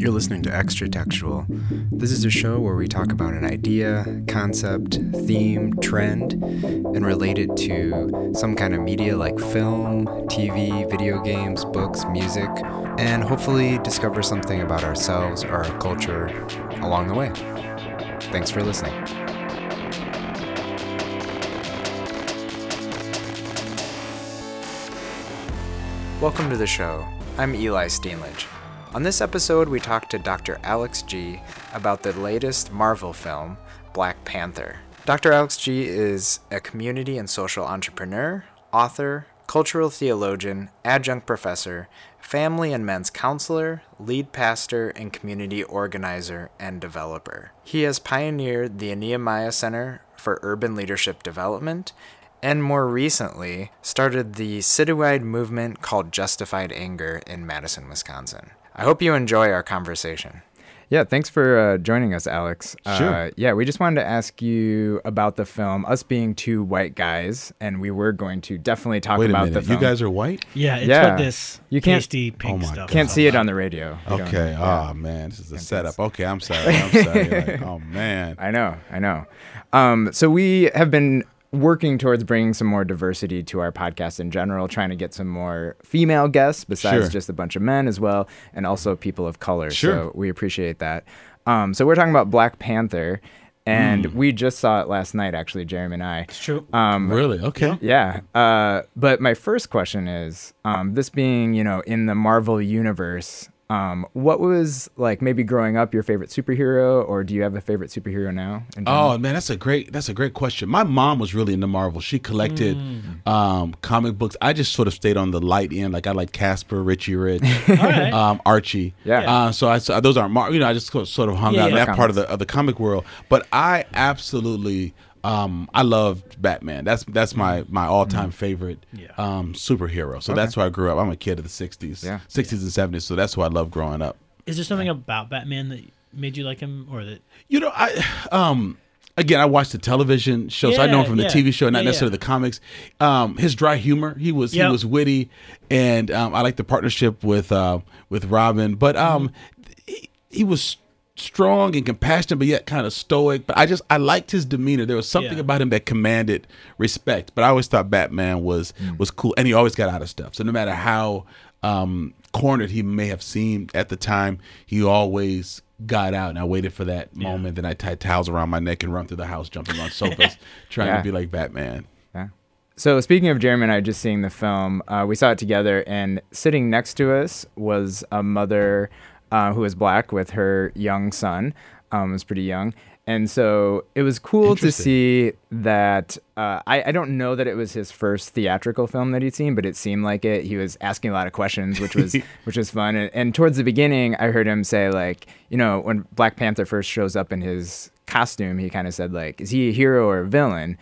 You're listening to Extra Textual. This is a show where we talk about an idea, concept, theme, trend, and relate it to some kind of media like film, TV, video games, books, music, and hopefully discover something about ourselves or our culture along the way. Thanks for listening. Welcome to the show. I'm Eli Steenledge. On this episode, we talked to Dr. Alex Gee about the latest Marvel film, Black Panther. Dr. Alex Gee is a community and social entrepreneur, author, cultural theologian, adjunct professor, family and men's counselor, lead pastor, and community organizer and developer. He has pioneered the Nehemiah Center for Urban Leadership Development and more recently started the citywide movement called Justified Anger in Madison, Wisconsin. I hope you enjoy our conversation. Yeah, thanks for uh, joining us, Alex. Sure. Uh, yeah, we just wanted to ask you about the film. Us being two white guys, and we were going to definitely talk Wait a about minute. the film. You guys are white? Yeah, it's Yeah. what this You can't- pasty pink Oh my stuff. Can't see it on the radio. We Okay. yeah. Oh man, this is a Can't setup. sense. Okay, I'm sorry. I'm sorry. Like, oh man. I know, I know. Um, so we have been working towards bringing some more diversity to our podcast in general, trying to get some more female guests besides Sure. just a bunch of men as well, and also people of color. Sure. So we appreciate that. Um, so we're talking about Black Panther, and Mm. we just saw it last night, actually, Jeremy and I. It's true. Um, Really? Okay. yeah. Uh, but my first question is, um, this being, you know, in the Marvel universe, um, what was like maybe growing up your favorite superhero, or do you have a favorite superhero now? Oh man, that's a great that's a great question. My mom was really into Marvel. She collected Mm. um, comic books. I just sort of stayed on the light end. Like I like Casper, Richie Rich, All right. um, Archie. Yeah. Uh, so I so those aren't Mar- you know I just sort of hung Yeah, out in yeah. that part of the of the comic world. But I absolutely um, I loved Batman. That's that's my my all time favorite Yeah. um, superhero. So that's where I grew up. I'm a kid of the '60s, Yeah. '60s and '70s. So that's why I love growing up. Is there something about Batman that made you like him, or that? You know, I um again I watched the television show, so I know him from the yeah. TV show, not Yeah, necessarily yeah. the comics. Um, his dry humor, he was Yep. he was witty, and um, I like the partnership with uh, with Robin. But um, Mm-hmm. he, he was strong and compassionate, but yet kind of stoic. But I just I liked his demeanor. There was something Yeah. about him that commanded respect. But I always thought Batman was Mm. was cool, and he always got out of stuff. So no matter how um, cornered he may have seemed at the time, he always got out. And I waited for that moment. Then I tied towels around my neck and run through the house, jumping on sofas, trying Yeah. to be like Batman. Yeah. So speaking of Jeremy and I just seeing the film, uh, we saw it together, and sitting next to us was a mother uh, who was black with her young son. Um, was pretty young, and so it was cool to see that. Uh, I, I don't know that it was his first theatrical film that he'd seen, but it seemed like it. He was asking a lot of questions, which was which was fun. And, and towards the beginning, I heard him say like, you know, when Black Panther first shows up in his costume, he kind of said like, is he a hero or a villain?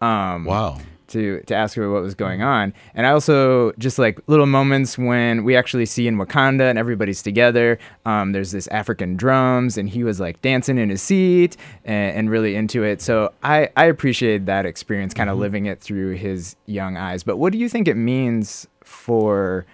Um, Wow. To to ask her what was going on. And I also just like little moments when we actually see in Wakanda and everybody's together. Um, there's this African drums, and he was like dancing in his seat and, and really into it. So I I appreciated that experience, kind of living it through his young eyes. But what do you think it means for?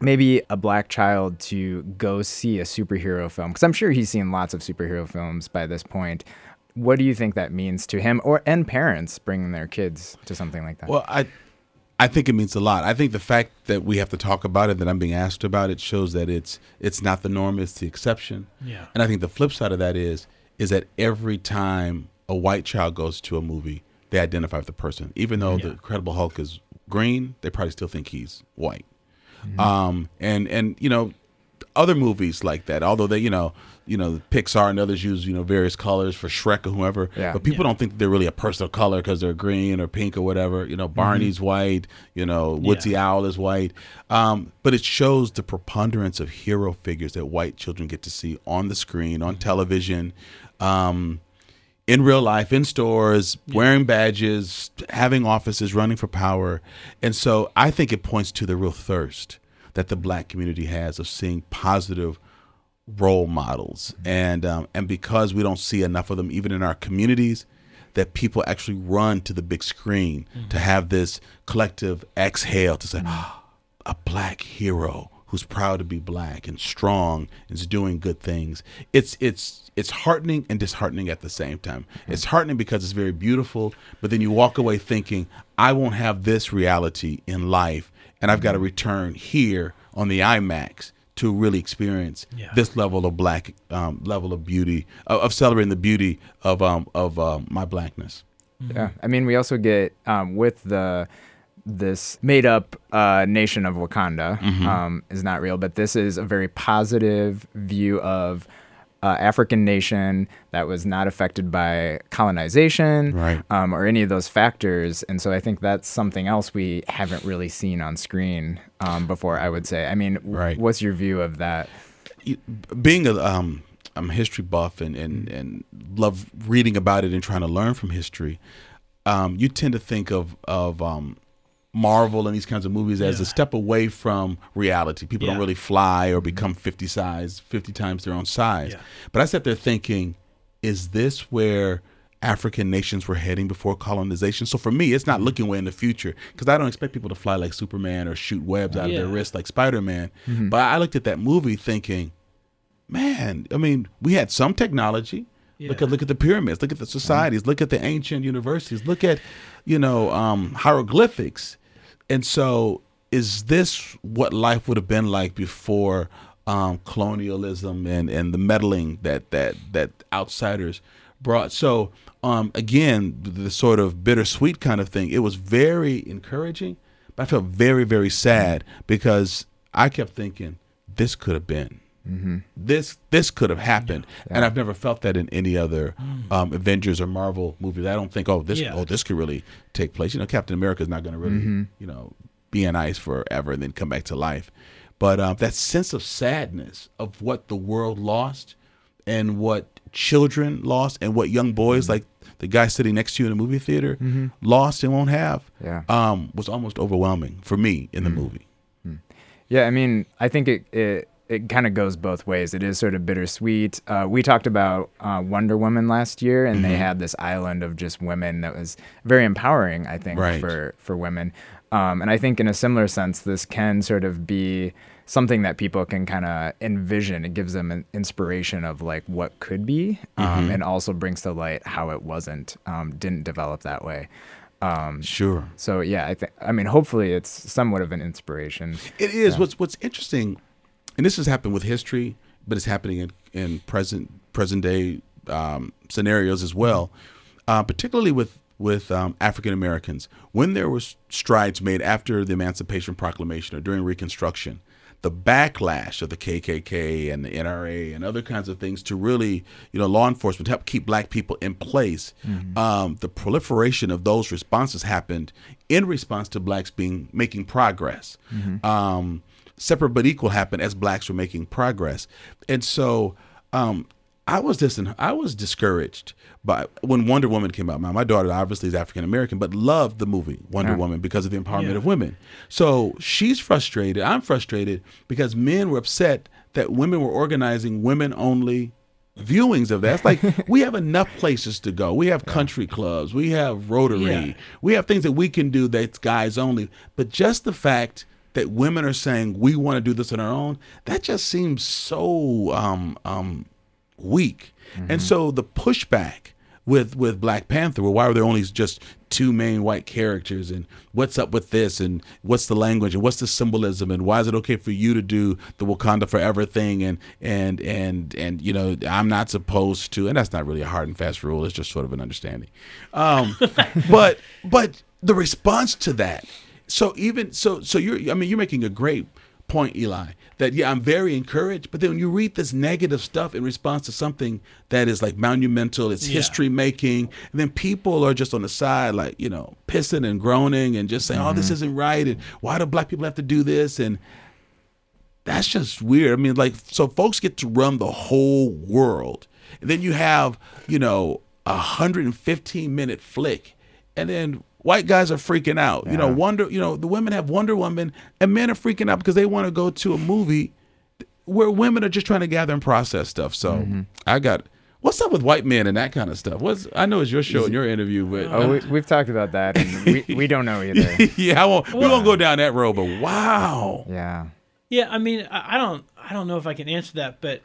Maybe a black child to go see a superhero film because I'm sure he's seen lots of superhero films by this point. What do you think that means to him or and parents bringing their kids to something like that? Well, I I think it means a lot. I think the fact that we have to talk about it, that I'm being asked about it, shows that it's it's not the norm, it's the exception. Yeah. And I think the flip side of that is is that every time a white child goes to a movie, they identify with the person. Even though the Yeah. Incredible Hulk is green, they probably still think he's white. Um, and and you know, other movies like that, although they you know you know Pixar and others use you know various colors for Shrek or whoever, Yeah. but people don't think they're really a person of color because they're green or pink or whatever. You know, Barney's white. You know, Woodsy Yeah. Owl is white. Um, but it shows the preponderance of hero figures that white children get to see on the screen, on television. Um, in real life, in stores, wearing badges, having offices, running for power. And so I think it points to the real thirst that the black community has of seeing positive role models. And um, and because we don't see enough of them even in our communities, that people actually run to the big screen to have this collective exhale to say, "Ah, a black hero who's proud to be black and strong and is doing good things. It's it's it's heartening and disheartening at the same time. It's heartening because it's very beautiful, but then you walk away thinking, I won't have this reality in life, and I've got to return here on the IMAX to really experience Yeah. this level of black um, level of beauty of, of celebrating the beauty of um, of um, my blackness. Yeah, I mean, we also get um, with the this made up uh, nation of Wakanda um, is not real, but this is a very positive view of uh, African nation that was not affected by colonization Right. um, or any of those factors, and so I think that's something else we haven't really seen on screen um, before. I would say. I mean, w- Right. what's your view of that? being a um I'm a history buff and, and and love reading about it and trying to learn from history, um, you tend to think of of um, Marvel and these kinds of movies as a step away from reality. People don't really fly or mm-hmm. become fifty size, fifty times their own size. Yeah. But I sat there thinking, is this where African nations were heading before colonization? So for me, it's not mm-hmm. looking way in the future because I don't expect people to fly like Superman or shoot webs out of their Yeah. wrists like Spider Man. Mm-hmm. But I looked at that movie thinking, man, I mean, we had some technology. Look at look at the pyramids. Look at the societies. Look at the ancient universities. Look at, you know, um, hieroglyphics. And so, is this what life would have been like before um, colonialism and, and the meddling that that that outsiders brought? So, um, again, the, the sort of bittersweet kind of thing. It was very encouraging, but I felt very very sad because I kept thinking this could have been Mm-hmm. this this could have happened and i've never felt that in any other mm. um, avengers or marvel movies. I don't think oh this Yeah. oh this could really take place. You know captain america is not going to really mm-hmm. you know be in ice forever and then come back to life. But um, that sense of sadness of what the world lost and what children lost and what young boys mm-hmm. like the guy sitting next to you in the movie theater lost and won't have Yeah. um, was almost overwhelming for me in the mm. movie. Mm. Yeah, I mean, I think it it, it kind of goes both ways. It is sort of bittersweet. Uh, we talked about uh, Wonder Woman last year, and Mm-hmm. they had this island of just women that was very empowering. I think Right. for for women, um, and I think in a similar sense, this can sort of be something that people can kind of envision. It gives them an inspiration of like what could be, um, Mm-hmm. and also brings to light how it wasn't, um, didn't develop that way. Um, sure so yeah, I think I mean, hopefully, it's somewhat of an inspiration. It is. What's What's interesting, and this has happened with history, but it's happening in, in present present day um, scenarios as well. Uh, particularly with with um, African Americans, when there was strides made after the Emancipation Proclamation or during Reconstruction, the backlash of the KKK and the NRA and other kinds of things to really, you know, law enforcement to help keep black people in place. Um, the proliferation of those responses happened in response to blacks being making progress. Um, separate but equal happened as blacks were making progress, and so. Um, I was dis- I was discouraged by when Wonder Woman came out. My, my daughter obviously is African American, but loved the movie Wonder Yeah. Woman because of the empowerment Yeah. of women. So she's frustrated. I'm frustrated because men were upset that women were organizing women only viewings of that. It's like we have enough places to go. We have country clubs. We have Rotary. Yeah. We have things that we can do that's guys only. But just the fact that women are saying we want to do this on our own, that just seems so um, um, weak. And so the pushback with with Black Panther, well, why were there only just two main white characters, and what's up with this, and what's the language, and what's the symbolism, and why is it okay for you to do the Wakanda Forever thing, and and and and you know I'm not supposed to, and that's not really a hard and fast rule. It's just sort of an understanding. Um, but but the response to that, so even so so you're I mean you're making a great point, Eli, that yeah, I'm very encouraged. But then when you read this negative stuff in response to something that is like monumental, it's Yeah. history making, and then people are just on the side, like, you know, pissing and groaning and just saying, oh, this mm-hmm. isn't right. And why do black people have to do this? And that's just weird. I mean, like, so folks get to run the whole world. And then you have, you know, a 115 minute flick. And then white guys are freaking out. You know, Wonder, you know, the women have Wonder Woman and men are freaking out because they want to go to a movie where women are just trying to gather and process stuff. So I got, what's up with white men and that kind of stuff? What's, I know it's your show and your interview, but Oh, we, we've talked about that, and we, we don't know either. yeah, I won't, we won't go down that road, but wow. Yeah. Yeah, I mean, I, I don't, I don't know if I can answer that, but,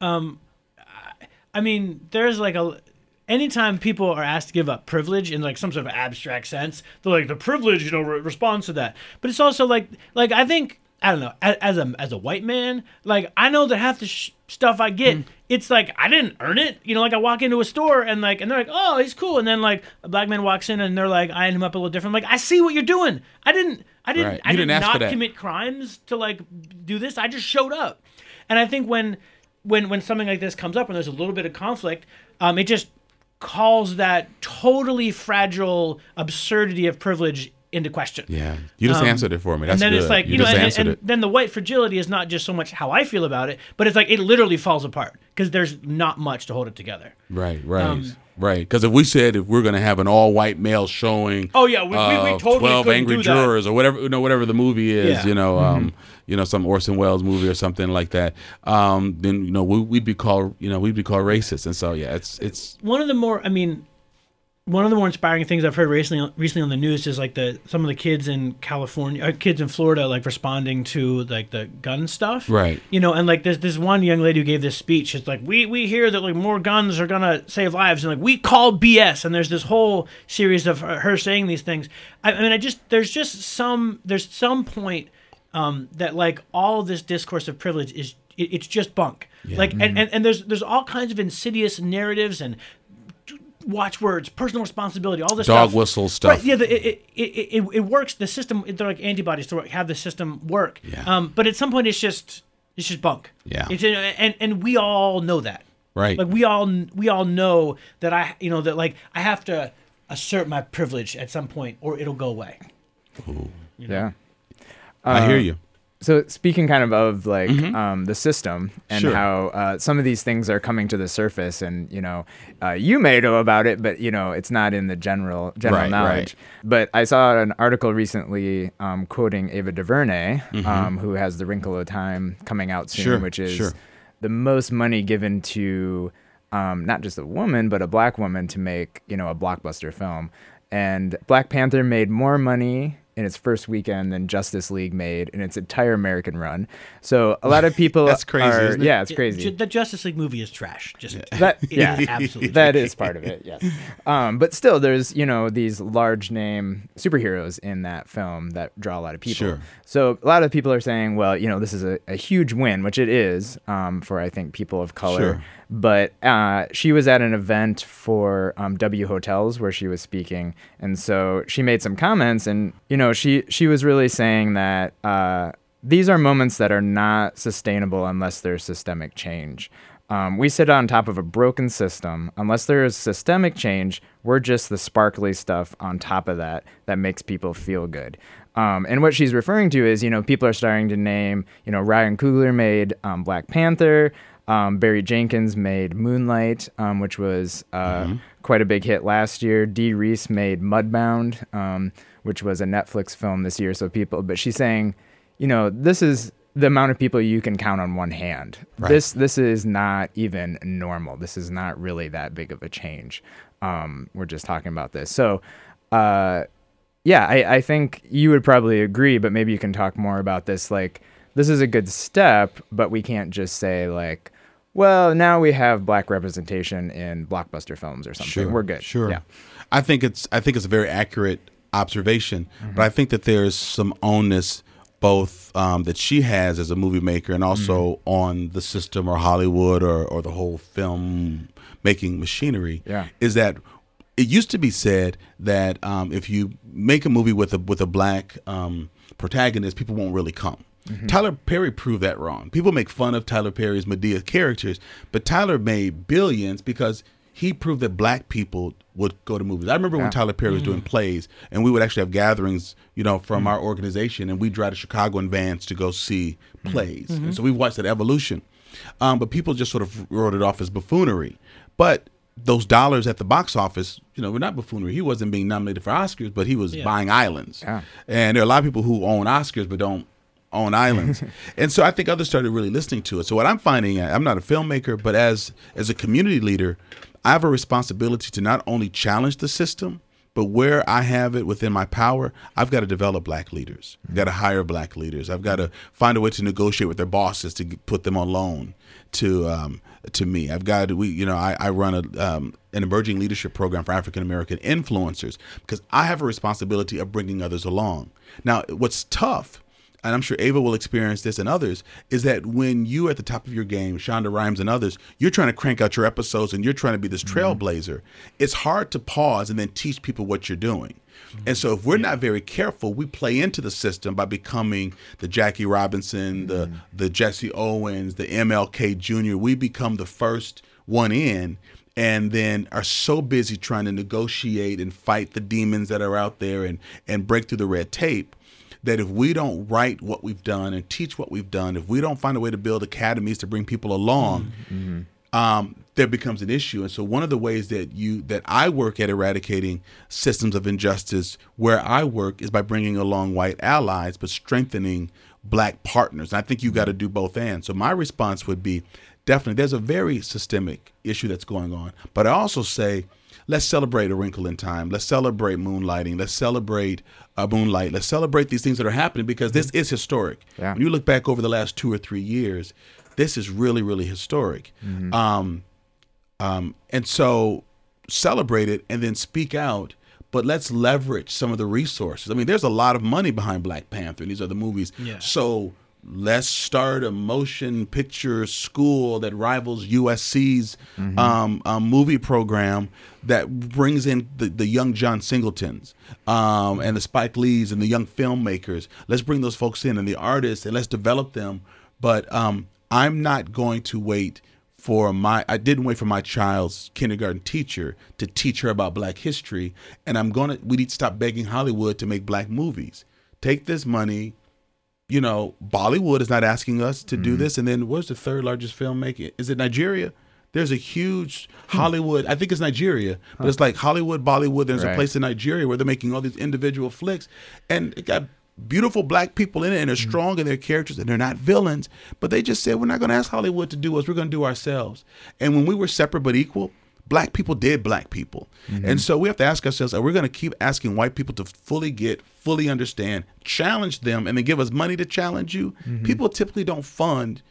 um, I, I mean, there's like a, anytime people are asked to give up privilege in like some sort of abstract sense, they're like the privilege, you know, re- responds to that. But it's also like, like I think I don't know, as, as a as a white man, like I know that half the sh- stuff I get, it's like I didn't earn it. You know, like I walk into a store and like, and they're like, oh, he's cool, and then like a black man walks in and they're like eyeing him up a little different. I'm like, I see what you're doing. I didn't, I didn't, Right. I did didn't not commit crimes to like do this. I just showed up, and I think when when when something like this comes up and there's a little bit of conflict, um, it just calls that totally fragile absurdity of privilege into question. Yeah, you just Um, answered it for me. That's and then good. it's like you, you, know, and, and it. then the white fragility is not just so much how I feel about it, but it's like it literally falls apart because there's not much to hold it together. Right, right, um, right. Because if we said if we're going to have an all-white male showing, Oh, yeah, we- we- we totally Twelve Angry. Jurors or whatever, you know, whatever the movie is, Yeah. Mm-hmm. you know, um, you know, some Orson Welles movie or something like that, um, then you know we, we'd be called, you know, we'd be called racist. And so yeah, it's it's One of the more, I mean, one of the more inspiring things I've heard recently recently on the news is like the some of the kids in California, or kids in Florida, like responding to like the gun stuff. Right. You know, and like there's this one young lady who gave this speech. It's like we we hear that like more guns are gonna save lives, and like we call BS. And there's this whole series of her, her saying these things. I, I mean, I just there's just some there's some point um, that like all this discourse of privilege is it, it's just bunk. Like and, and and there's there's all kinds of insidious narratives and watchwords, personal responsibility, all this Dog stuff. whistle stuff. Right, yeah, the, it, it, it, it, it works. The system, they're like antibodies to have the system work. Yeah. Um, but at some point, it's just it's just bunk. Yeah. It's and and we all know that. right. Like we all we all know that I you know that like I have to assert my privilege at some point or it'll go away. Yeah. I hear Uh, you. So speaking kind of of like um, the system and Mm-hmm. Sure. how uh, some of these things are coming to the surface, and you know, uh, you may know about it, but you know, it's not in the general general Right, knowledge. But I saw an article recently um, quoting Ava DuVernay, um, who has The Wrinkle of Time coming out soon, Mm-hmm. Sure, which is sure. the most money given to um, not just a woman but a black woman to make you know a blockbuster film. And Black Panther made more money in its first weekend than Justice League made in its entire American run. So a lot of people That's crazy, are- isn't it? Yeah, it's crazy. The Justice League movie is trash. Just That yeah, absolutely. that is part of it. Yes, um, but still, there's you know these large name superheroes in that film that draw a lot of people. Sure. So a lot of people are saying, well, you know, this is a, a huge win, which it is um, for I think people of color. Sure. But uh, she was at an event for um, W Hotels where she was speaking, and so she made some comments, and you know, she she was really saying that. Uh, these are moments that are not sustainable unless there's systemic change. Um, we sit on top of a broken system. Unless there is systemic change, we're just the sparkly stuff on top of that that makes people feel good. Um, and what she's referring to is, you know, people are starting to name, you know, Ryan Coogler made um, Black Panther. Um, Barry Jenkins made Moonlight, um, which was uh, quite a big hit last year. Dee Rees made Mudbound, um, which was a Netflix film this year. So people, but she's saying, you know, this is the amount of people you can count on one hand. This this is not even normal. This is not really that big of a change. Um, we're just talking about this. So, uh, yeah, I, I think you would probably agree, but maybe you can talk more about this. Like, this is a good step, but we can't just say like, well, now we have black representation in blockbuster films or something. We're good. Sure. Yeah. I think it's I think it's a very accurate observation, Mm-hmm. but I think that there's some onus both um, that she has as a movie maker and also Mm-hmm. on the system or Hollywood or, or the whole film making machinery. Yeah. Is that it used to be said that um, if you make a movie with a with a black um, protagonist, people won't really come. Tyler Perry proved that wrong. People make fun of Tyler Perry's Madea characters, but Tyler made billions because he proved that black people would go to movies. I remember when Tyler Perry was doing mm-hmm. plays, and we would actually have gatherings, you know, from mm-hmm. our organization, and we'd drive to Chicago in vans to go see mm-hmm. plays. And so we watched that evolution. Um, but people just sort of wrote it off as buffoonery. But those dollars at the box office, you know, were not buffoonery. He wasn't being nominated for Oscars, but he was buying islands. Yeah. And there are a lot of people who own Oscars but don't own islands. and so I think others started really listening to it. So what I'm finding, I'm not a filmmaker, but as as a community leader, I have a responsibility to not only challenge the system, But where I have it within my power, I've got to develop black leaders. I've got to hire black leaders. I've got to find a way to negotiate with their bosses to put them on loan to um, to me. I've got to, we you know I, I run a um, an emerging leadership program for African American influencers because I have a responsibility of bringing others along. Now, what's tough and I'm sure Ava will experience this and others, is that when you at the top of your game, Shonda Rhimes and others, you're trying to crank out your episodes and you're trying to be this trailblazer. Mm-hmm. It's hard to pause and then teach people what you're doing. Mm-hmm. And so if we're yeah. not very careful, we play into the system by becoming the Jackie Robinson, the mm-hmm. the Jesse Owens, the MLK Jr. We become the first one in and then are so busy trying to negotiate and fight the demons that are out there and and break through the red tape that if we don't write what we've done and teach what we've done, if we don't find a way to build academies to bring people along, mm-hmm. um, there becomes an issue. And so one of the ways that you that I work at eradicating systems of injustice where I work is by bringing along white allies, but strengthening black partners. And I think you got to do both ends. So my response would be definitely there's a very systemic issue that's going on, but I also say let's celebrate A Wrinkle in Time. Let's celebrate moonlighting. Let's celebrate uh, Moonlight. Let's celebrate these things that are happening because this is historic. Yeah. When you look back over the last two or three years, this is really, really historic. Mm-hmm. Um, um, and so celebrate it and then speak out. But let's leverage some of the resources. I mean, there's a lot of money behind Black Panther. And these are the movies. Yeah. So let's start a motion picture school that rivals USC's mm-hmm. um, um, movie program that brings in the, the young John Singletons um, and the Spike Lees and the young filmmakers. Let's bring those folks in and the artists and let's develop them. But um, I'm not going to wait for my I didn't wait for my child's kindergarten teacher to teach her about black history and I'm going to we need to stop begging Hollywood to make black movies. Take this money, you know, Bollywood is not asking us to mm-hmm. do this. And then what's the third largest film making? Is it Nigeria? There's a huge. Hollywood. I think it's Nigeria, but huh. it's like Hollywood, Bollywood. There's right. a place in Nigeria where they're making all these individual flicks, and it got beautiful black people in it, and they're mm-hmm. strong in their characters, and they're not villains. But they just said we're not going to ask Hollywood to do us. We're going to do ourselves. And when we were separate but equal, black people did black people. Mm-hmm. And so we have to ask ourselves, are we going to keep asking white people to fully get, fully understand, challenge them, and then give us money to challenge you? Mm-hmm. People typically don't fund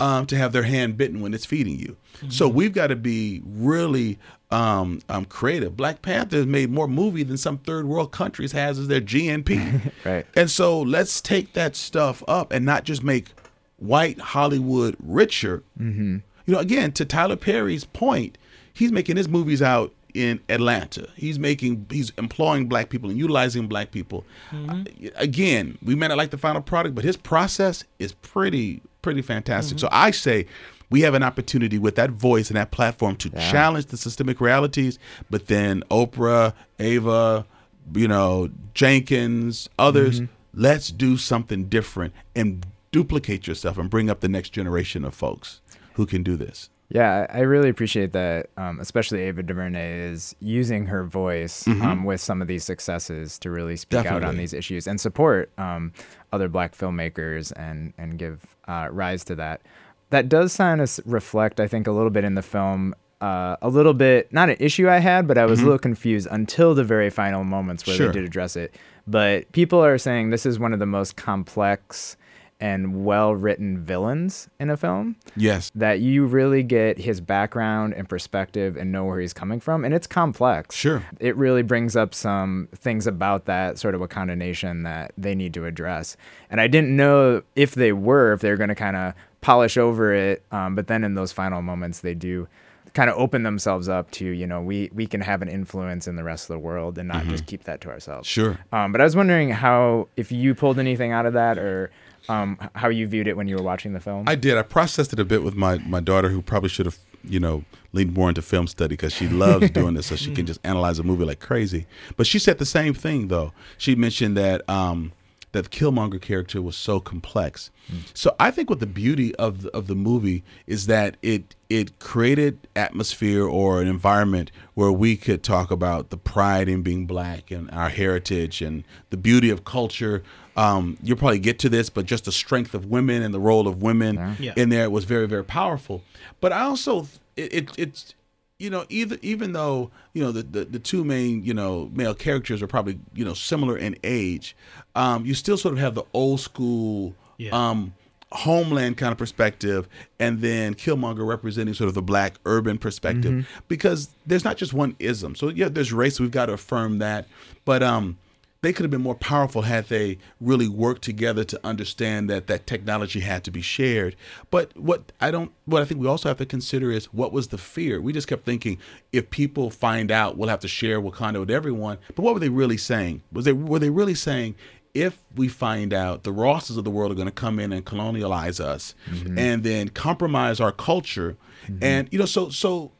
um, to have their hand bitten when it's feeding you. Mm-hmm. So we've got to be really um, um, creative. Black Panther made more movie than some third world countries has as their GNP. right. And so let's take that stuff up and not just make white Hollywood richer. Mm-hmm. You know, again, to Tyler Perry's point, he's making his movies out in Atlanta. He's making he's employing black people and utilizing black people. Mm-hmm. Uh, again, we may not like the final product, but his process is pretty pretty fantastic. Mm-hmm. So I say we have an opportunity with that voice and that platform to yeah. challenge the systemic realities, but then Oprah, Ava, you know, Jenkins, others, mm-hmm. let's do something different and duplicate yourself and bring up the next generation of folks who can do this. Yeah, I really appreciate that, um, especially Ava DuVernay is using her voice mm-hmm. um, with some of these successes to really speak Definitely. out on these issues and support um, other Black filmmakers and and give uh, rise to that. That does kind of reflect, I think, a little bit in the film. Uh, a little bit, not an issue I had, but I was mm-hmm. a little confused until the very final moments where sure. they did address it. But people are saying this is one of the most complex and well written villains in a film. Yes. That you really get his background and perspective and know where he's coming from. And it's complex. Sure. It really brings up some things about that sort of Wakanda nation that they need to address. And I didn't know if they were, if they were going to kind of polish over it. Um, but then in those final moments, they do kind of open themselves up to you know we we can have an influence in the rest of the world and not mm-hmm. just keep that to ourselves sure um, but i was wondering how if you pulled anything out of that or um, how you viewed it when you were watching the film? I did. I processed it a bit with my, my daughter, who probably should have, you know, leaned more into film study because she loves doing this, so she can just analyze a movie like crazy. But she said the same thing, though. She mentioned that um, that the Killmonger character was so complex. Mm. So I think what the beauty of the, of the movie is that it it created atmosphere or an environment where we could talk about the pride in being black and our heritage and the beauty of culture. Um, you'll probably get to this, but just the strength of women and the role of women yeah. in there was very very powerful. But I also it, it it's you know, either even though you know the, the, the two main you know male characters are probably you know similar in age, um, you still sort of have the old school Yeah. um, homeland kind of perspective, and then Killmonger representing sort of the black urban perspective because there's not just one ism. So yeah, there's race. We've got to affirm that, but um, they could have been more powerful had they really worked together to understand that that technology had to be shared. But what I don't, what I think we also have to consider is what was the fear? We just kept thinking if people find out, we'll have to share Wakanda with everyone. But what were they really saying? Was they were they really saying? If we find out the Rosses of the world are going to come in and colonialize us, mm-hmm. and then compromise our culture, mm-hmm. and you know, so so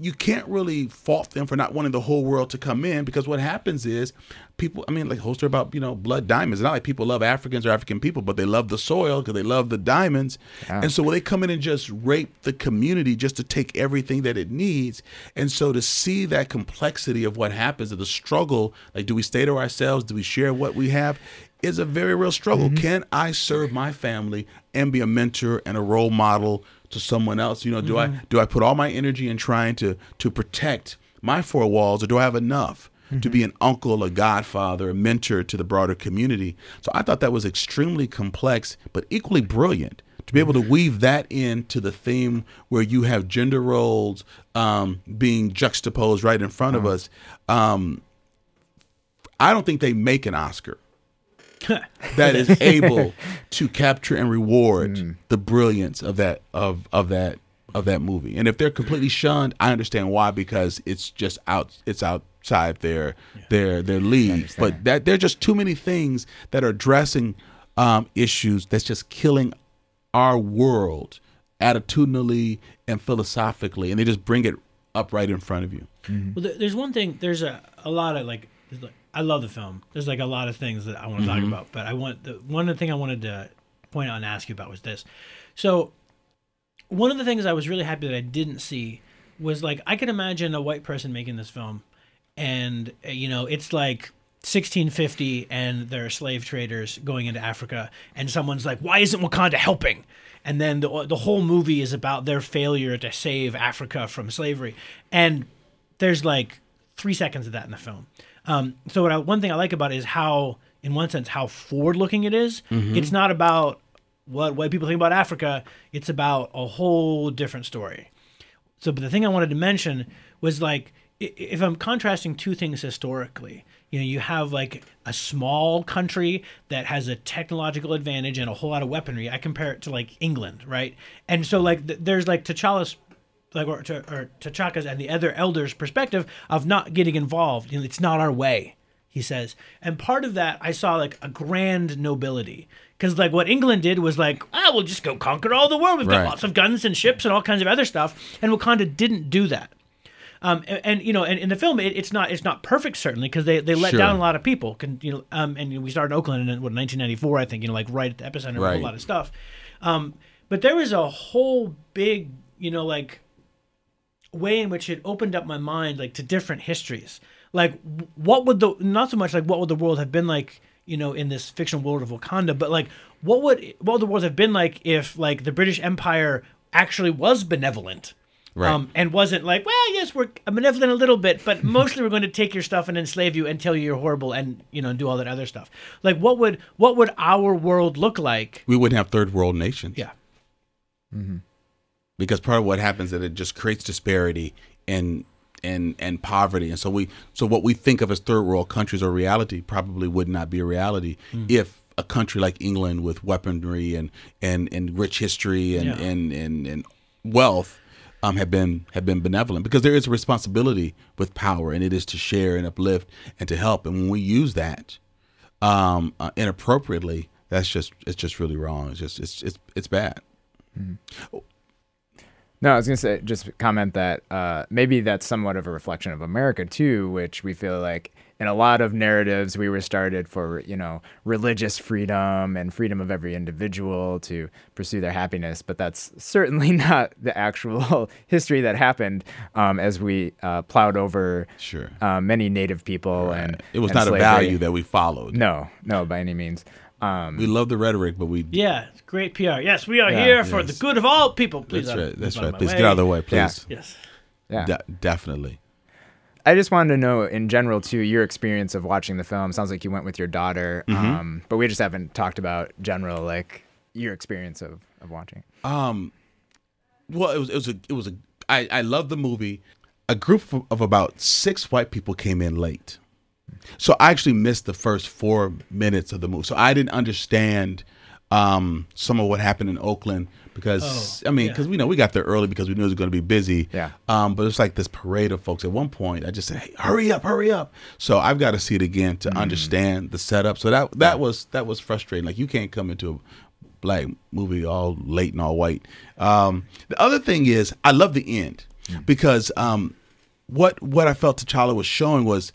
you can't really fault them for not wanting the whole world to come in because what happens is people i mean like whole story about you know blood diamonds. It's not like people love africans or african people but they love the soil because they love the diamonds. Yeah. and so when they come in and just rape the community just to take everything that it needs and so to see that complexity of what happens of the struggle like do we stay to ourselves? Do we share what we have? Is a very real struggle. Mm-hmm. Can i serve my family and be a mentor and a role model to someone else you know do i do i put all my energy in trying to to protect my four walls or do i have enough to be an uncle a godfather a mentor to the broader community? So i thought that was extremely complex but equally brilliant to be able to weave that into the theme where you have gender roles um, being juxtaposed right in front of us. Um, i don't think they make an oscar that is able to capture and reward the brilliance of that of of that of that movie. And if they're completely shunned, I understand why because it's just out it's outside their their their league. But that there are just too many things that are addressing um, issues that's just killing our world attitudinally and philosophically, and they just bring it up right in front of you. Well, there's one thing. There's a a lot of like. I love the film. There's like a lot of things that I want to talk Mm-hmm. about, but I want the one of the thing I wanted to point out and ask you about was this. So, one of the things I was really happy that I didn't see was like I could imagine a white person making this film, and uh, you know it's like 1650 and there are slave traders going into Africa, and someone's like, "Why isn't Wakanda helping?" And then the the whole movie is about their failure to save Africa from slavery, and there's like three seconds of that in the film. Um, so what I, one thing I like about it is how, in one sense, how forward-looking it is. It's not about what white people think about Africa. It's about a whole different story. So, but the thing I wanted to mention was like, if I'm contrasting two things historically, you know, you have like a small country that has a technological advantage and a whole lot of weaponry. I compare it to like England, right? And so like th- there's like T'Challa's like or, to, or T'Chaka's and the other elders' perspective of not getting involved. You know, it's not our way, he says. And part of that, I saw like a grand nobility. Because like what England did was like, ah, we'll just go conquer all the world. We've got Right. lots of guns and ships and all kinds of other stuff. And Wakanda didn't do that. Um, and, and you know, and in the film, it, it's not it's not perfect certainly because they, they let Sure. down a lot of people. Can you know? Um, and we started in Oakland in what 1994, I think. You know, like right at the epicenter of a Right. lot of stuff. Um, but there was a whole big, you know, like way in which it opened up my mind like to different histories. Like what would the not so much like what would the world have been like you know in this fictional world of wakanda but like what would what would the world have been like if like the british empire actually was benevolent? Right. um, and wasn't like well yes we're benevolent a little bit but mostly we're going to take your stuff and enslave you and tell you you're horrible and you know do all that other stuff. Like what would what would our world look like? We wouldn't have third world nations. yeah because part of what happens is that it just creates disparity and and and poverty. And so we so what we think of as third world countries or reality probably would not be a reality if a country like England with weaponry and and and rich history and Yeah. and, and and wealth um had been had been benevolent because there is a responsibility with power and it is to share and uplift and to help. And when we use that um uh, inappropriately that's just it's just really wrong. It's just it's it's it's bad No, I was gonna say just comment that uh, maybe that's somewhat of a reflection of America too, which we feel like in a lot of narratives we were started for you know religious freedom and freedom of every individual to pursue their happiness, but that's certainly not the actual history that happened um, as we uh, plowed over Sure. uh, many Native people and it was and not a value that we followed. No, no, by any means. Um, We love the rhetoric, but we yeah great pr yes we are Yeah, here for the good of all people please that's uh, right. That's move out right. my Please way. get out of the way, please. Yeah. Yes. Yeah. De- definitely. I just wanted to know, in general, too, your experience of watching the film. Sounds like you went with your daughter, Mm-hmm. um, but we just haven't talked about general, like your experience of, of watching. Um, well, it was it was a it was a I I love the movie. A group of, of about six white people came in late, so I actually missed the first four minutes of the movie. So I didn't understand um some of what happened in Oakland because Oh, I mean yeah. because we know we got there early because we knew it was going to be busy. Yeah. Um, but it's like this parade of folks. At one point, I just said, "Hey, hurry up, hurry up!" So I've got to see it again to understand the setup. So that that was that was frustrating. Like you can't come into a black movie all late and all white. Um, the other thing is, I love the end because um, what what I felt T'Challa was showing was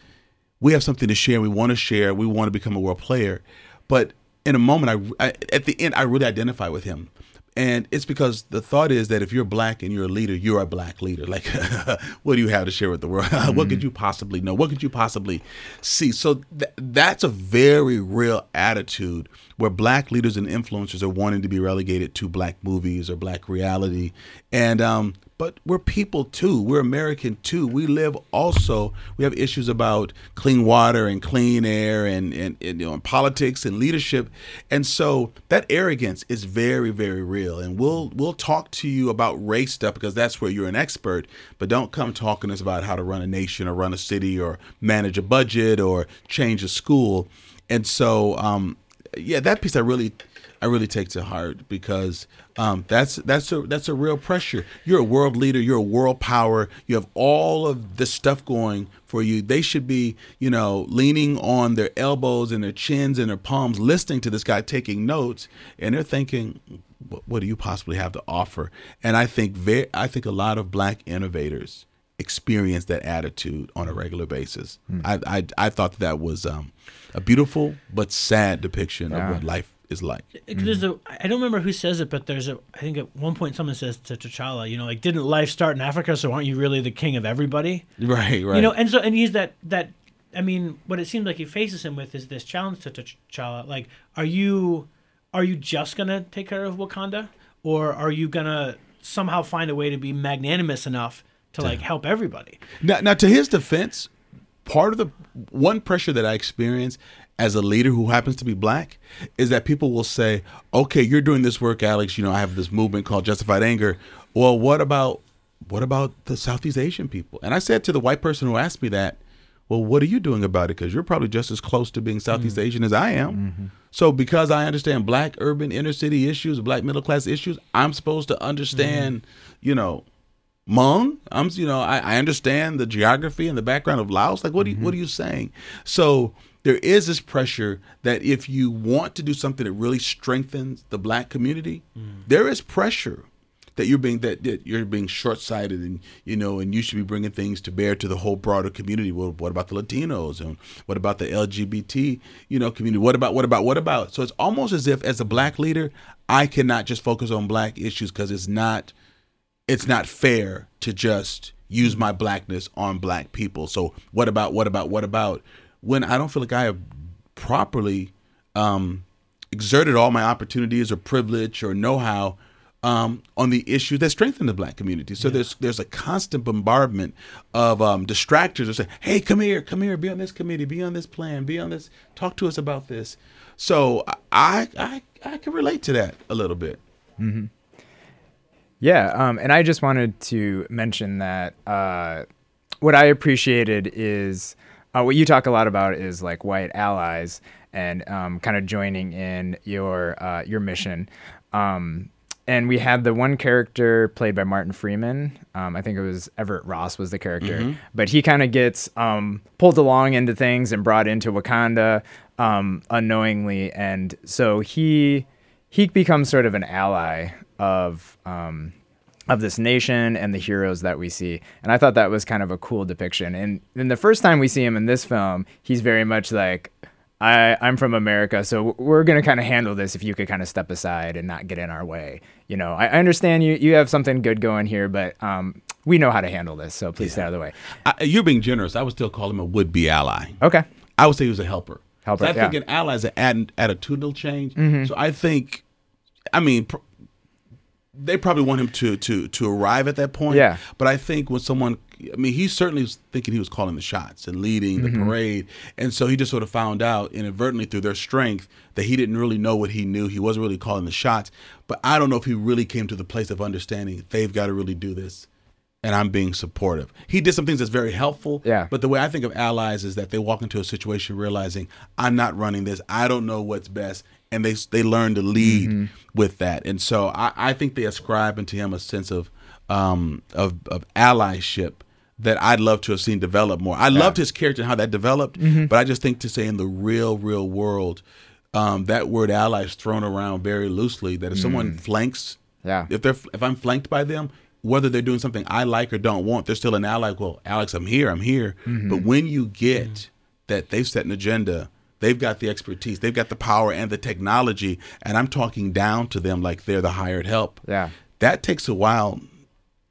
we have something to share. We want to share. We want to become a world player. But in a moment, I, I at the end, I really identify with him. And it's because the thought is that if you're black and you're a leader, you're a black leader. Like, what do you have to share with the world? what could mm-hmm. you possibly know? What could you possibly see? So th- that's a very real attitude where black leaders and influencers are wanting to be relegated to black movies or black reality. And um, but we're people too. We're American too. We live also. We have issues about clean water and clean air and and, and you know and politics and leadership. And so that arrogance is very very real. And we'll we'll talk to you about race stuff because that's where you're an expert. But don't come talking to us about how to run a nation or run a city or manage a budget or change a school. And so um, yeah, that piece I really I really take to heart because um, that's that's a that's a real pressure. You're a world leader. You're a world power. You have all of this stuff going for you. They should be, you know, leaning on their elbows and their chins and their palms, listening to this guy taking notes, and they're thinking, "What, what do you possibly have to offer?" And I think very, I think a lot of black innovators experience that attitude on a mm. regular basis. Mm. I, I I thought that was um, a beautiful but sad depiction Yeah. of what life is like. There's a mm. I don't remember who says it, but there's a I think at one point someone says to T'Challa, you know, like didn't life start in Africa, so aren't you really the king of everybody? Right, right. You know, and so and he's that that I mean, what it seems like he faces him with is this challenge to T'Challa. Like, are you are you just gonna take care of Wakanda, or are you gonna somehow find a way to be magnanimous enough to like help everybody? Now, now, to his defense, part of the one pressure that I experience as a leader who happens to be black is that people will say, "Okay, you're doing this work, Alex. You know, I have this movement called Justified Anger. Well, what about what about the Southeast Asian people?" And I said to the white person who asked me that, "Well, what are you doing about it? Because you're probably just as close to being Southeast mm. Asian as I am." Mm-hmm. So, because I understand black urban inner city issues, black middle class issues, I'm supposed to understand, mm-hmm. you know, Hmong. I'm, you know, I, I understand the geography and the background of Laos. Like, what are you, what mm-hmm. are you saying? So there is this pressure that if you want to do something that really strengthens the black community, mm. there is pressure that you're being that, that you're being short sighted and you know, and you should be bringing things to bear to the whole broader community. Well, what about the Latinos and what about the LGBT, you know, community? What about what about what about? So it's almost as if as a black leader, I cannot just focus on black issues because it's not it's not fair to just use my blackness on black people. So what about what about what about when I don't feel like I have properly um, exerted all my opportunities or privilege or know-how um, on the issues that strengthen the black community. So there's there's a constant bombardment of um, distractors that say, "Hey, come here, come here, be on this committee, be on this plan, be on this, talk to us about this." So I I I can relate to that a little bit. Yeah, um, and I just wanted to mention that uh, what I appreciated is uh, what you talk a lot about is like white allies and um, kind of joining in your uh, your mission. Um, and we had the one character played by Martin Freeman. Um, I think it was Everett Ross was the character, but he kind of gets um, pulled along into things and brought into Wakanda um, unknowingly, and so he he becomes sort of an ally of um, of this nation and the heroes that we see. And I thought that was kind of a cool depiction. And then the first time we see him in this film, he's very much like, I, I'm from America, so we're going to kind of handle this if you could kind of step aside and not get in our way. You know, I, I understand you, you have something good going here, but um, we know how to handle this, so please stay out of the way. I, you're being generous. I would still call him a would-be ally. Okay. I would say he was a helper. Helper, So I yeah. think an ally is an attitudinal change. Mm-hmm. So I think, I mean, pr- they probably want him to to to arrive at that point. Yeah. But I think when someone, I mean, he certainly was thinking he was calling the shots and leading the Mm-hmm. parade, and so he just sort of found out inadvertently through their strength that he didn't really know what he knew. He wasn't really calling the shots. But I don't know if he really came to the place of understanding they've got to really do this. And I'm being supportive. He did some things that's very helpful. Yeah. But the way I think of allies is that they walk into a situation realizing I'm not running this. I don't know what's best, and they they learn to lead Mm-hmm. with that. And so I, I think they ascribe into him a sense of um, of of allyship that I'd love to have seen develop more. I loved his character and how that developed, Mm-hmm. but I just think to say in the real real world, um, that word ally is thrown around very loosely. That if someone flanks, Mm. Yeah. if they're if I'm flanked by them, whether they're doing something I like or don't want, they're still an ally. Well, Alex, I'm here, I'm here. Mm-hmm. But when you get that they've set an agenda, they've got the expertise, they've got the power and the technology, and I'm talking down to them like they're the hired help. Yeah. That takes a while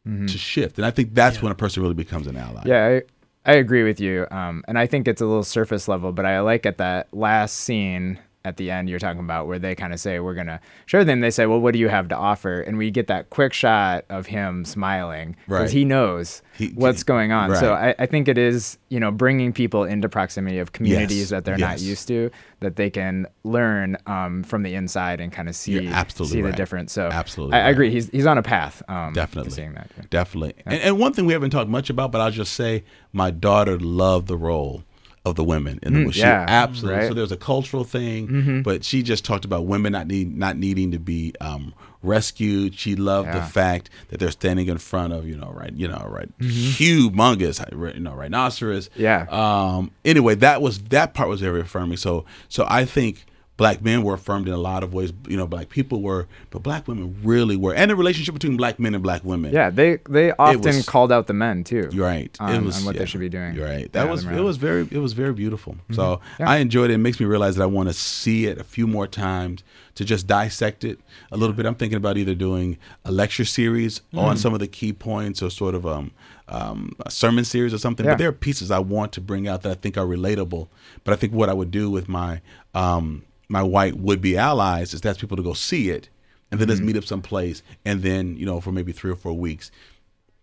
to shift, and I think that's when a person really becomes an ally. Yeah, I, I agree with you. Um, and I think it's a little surface level, but I like at that last scene at the end you're talking about where they kind of say we're gonna show them. They say, "Well, what do you have to offer?" And we get that quick shot of him smiling because Right. he knows He- what's going on. So. I, I think it is you know bringing people into proximity of communities Yes, that they're not used to that they can learn um, from the inside and kind of see see the difference. So Absolutely I, I agree. He's he's on a path. Um, Definitely. seeing that. yeah. Definitely. And, and one thing we haven't talked much about, but I'll just say my daughter loved the role of the women in the movie. Mm, yeah, absolutely. right. So there's a cultural thing, but she just talked about women not need not needing to be um, rescued. She loved the fact that they're standing in front of you know right you know right Mm-hmm. humongous you know rhinoceros. Yeah. Um. Anyway, that was that part was very affirming. So so I think black men were affirmed in a lot of ways. You know, black people were, but black women really were, and the relationship between black men and black women. Yeah, they they often was- called out the men too. You're right. On, it was on what yeah, they should be doing. You're right. That was it was very it was very beautiful. So Mm-hmm. Yeah. I enjoyed it. It makes me realize that I want to see it a few more times to just dissect it a little bit. I'm thinking about either doing a lecture series Mm. on some of the key points or sort of um, um, a sermon series or something. Yeah. But there are pieces I want to bring out that I think are relatable. But I think what I would do with my um, my white would be allies is to ask people to go see it. And then Mm-hmm. let's meet up someplace, and then you know for maybe three or four weeks,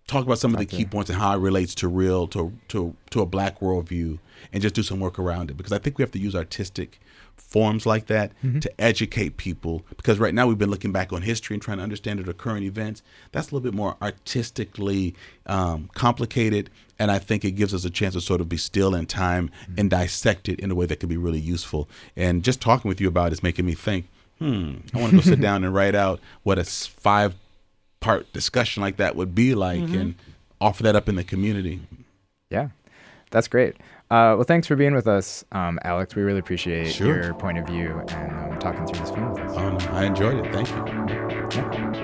talk about some of the key points and how it relates to real to to to a black worldview and just do some work around it because I think we have to use artistic forms like that to educate people because right now we've been looking back on history and trying to understand it the current events that's a little bit more artistically um, complicated and I think it gives us a chance to sort of be still in time and dissect it in a way that could be really useful and just talking with you about it is making me think hmm I want to go sit down and write out what a five part discussion like that would be like and offer that up in the community. Yeah, that's great. Uh, well, thanks for being with us, um, Alex. We really appreciate Sure. your point of view and um, talking through this film with us. Oh, no, I enjoyed it. Thank you. Yeah.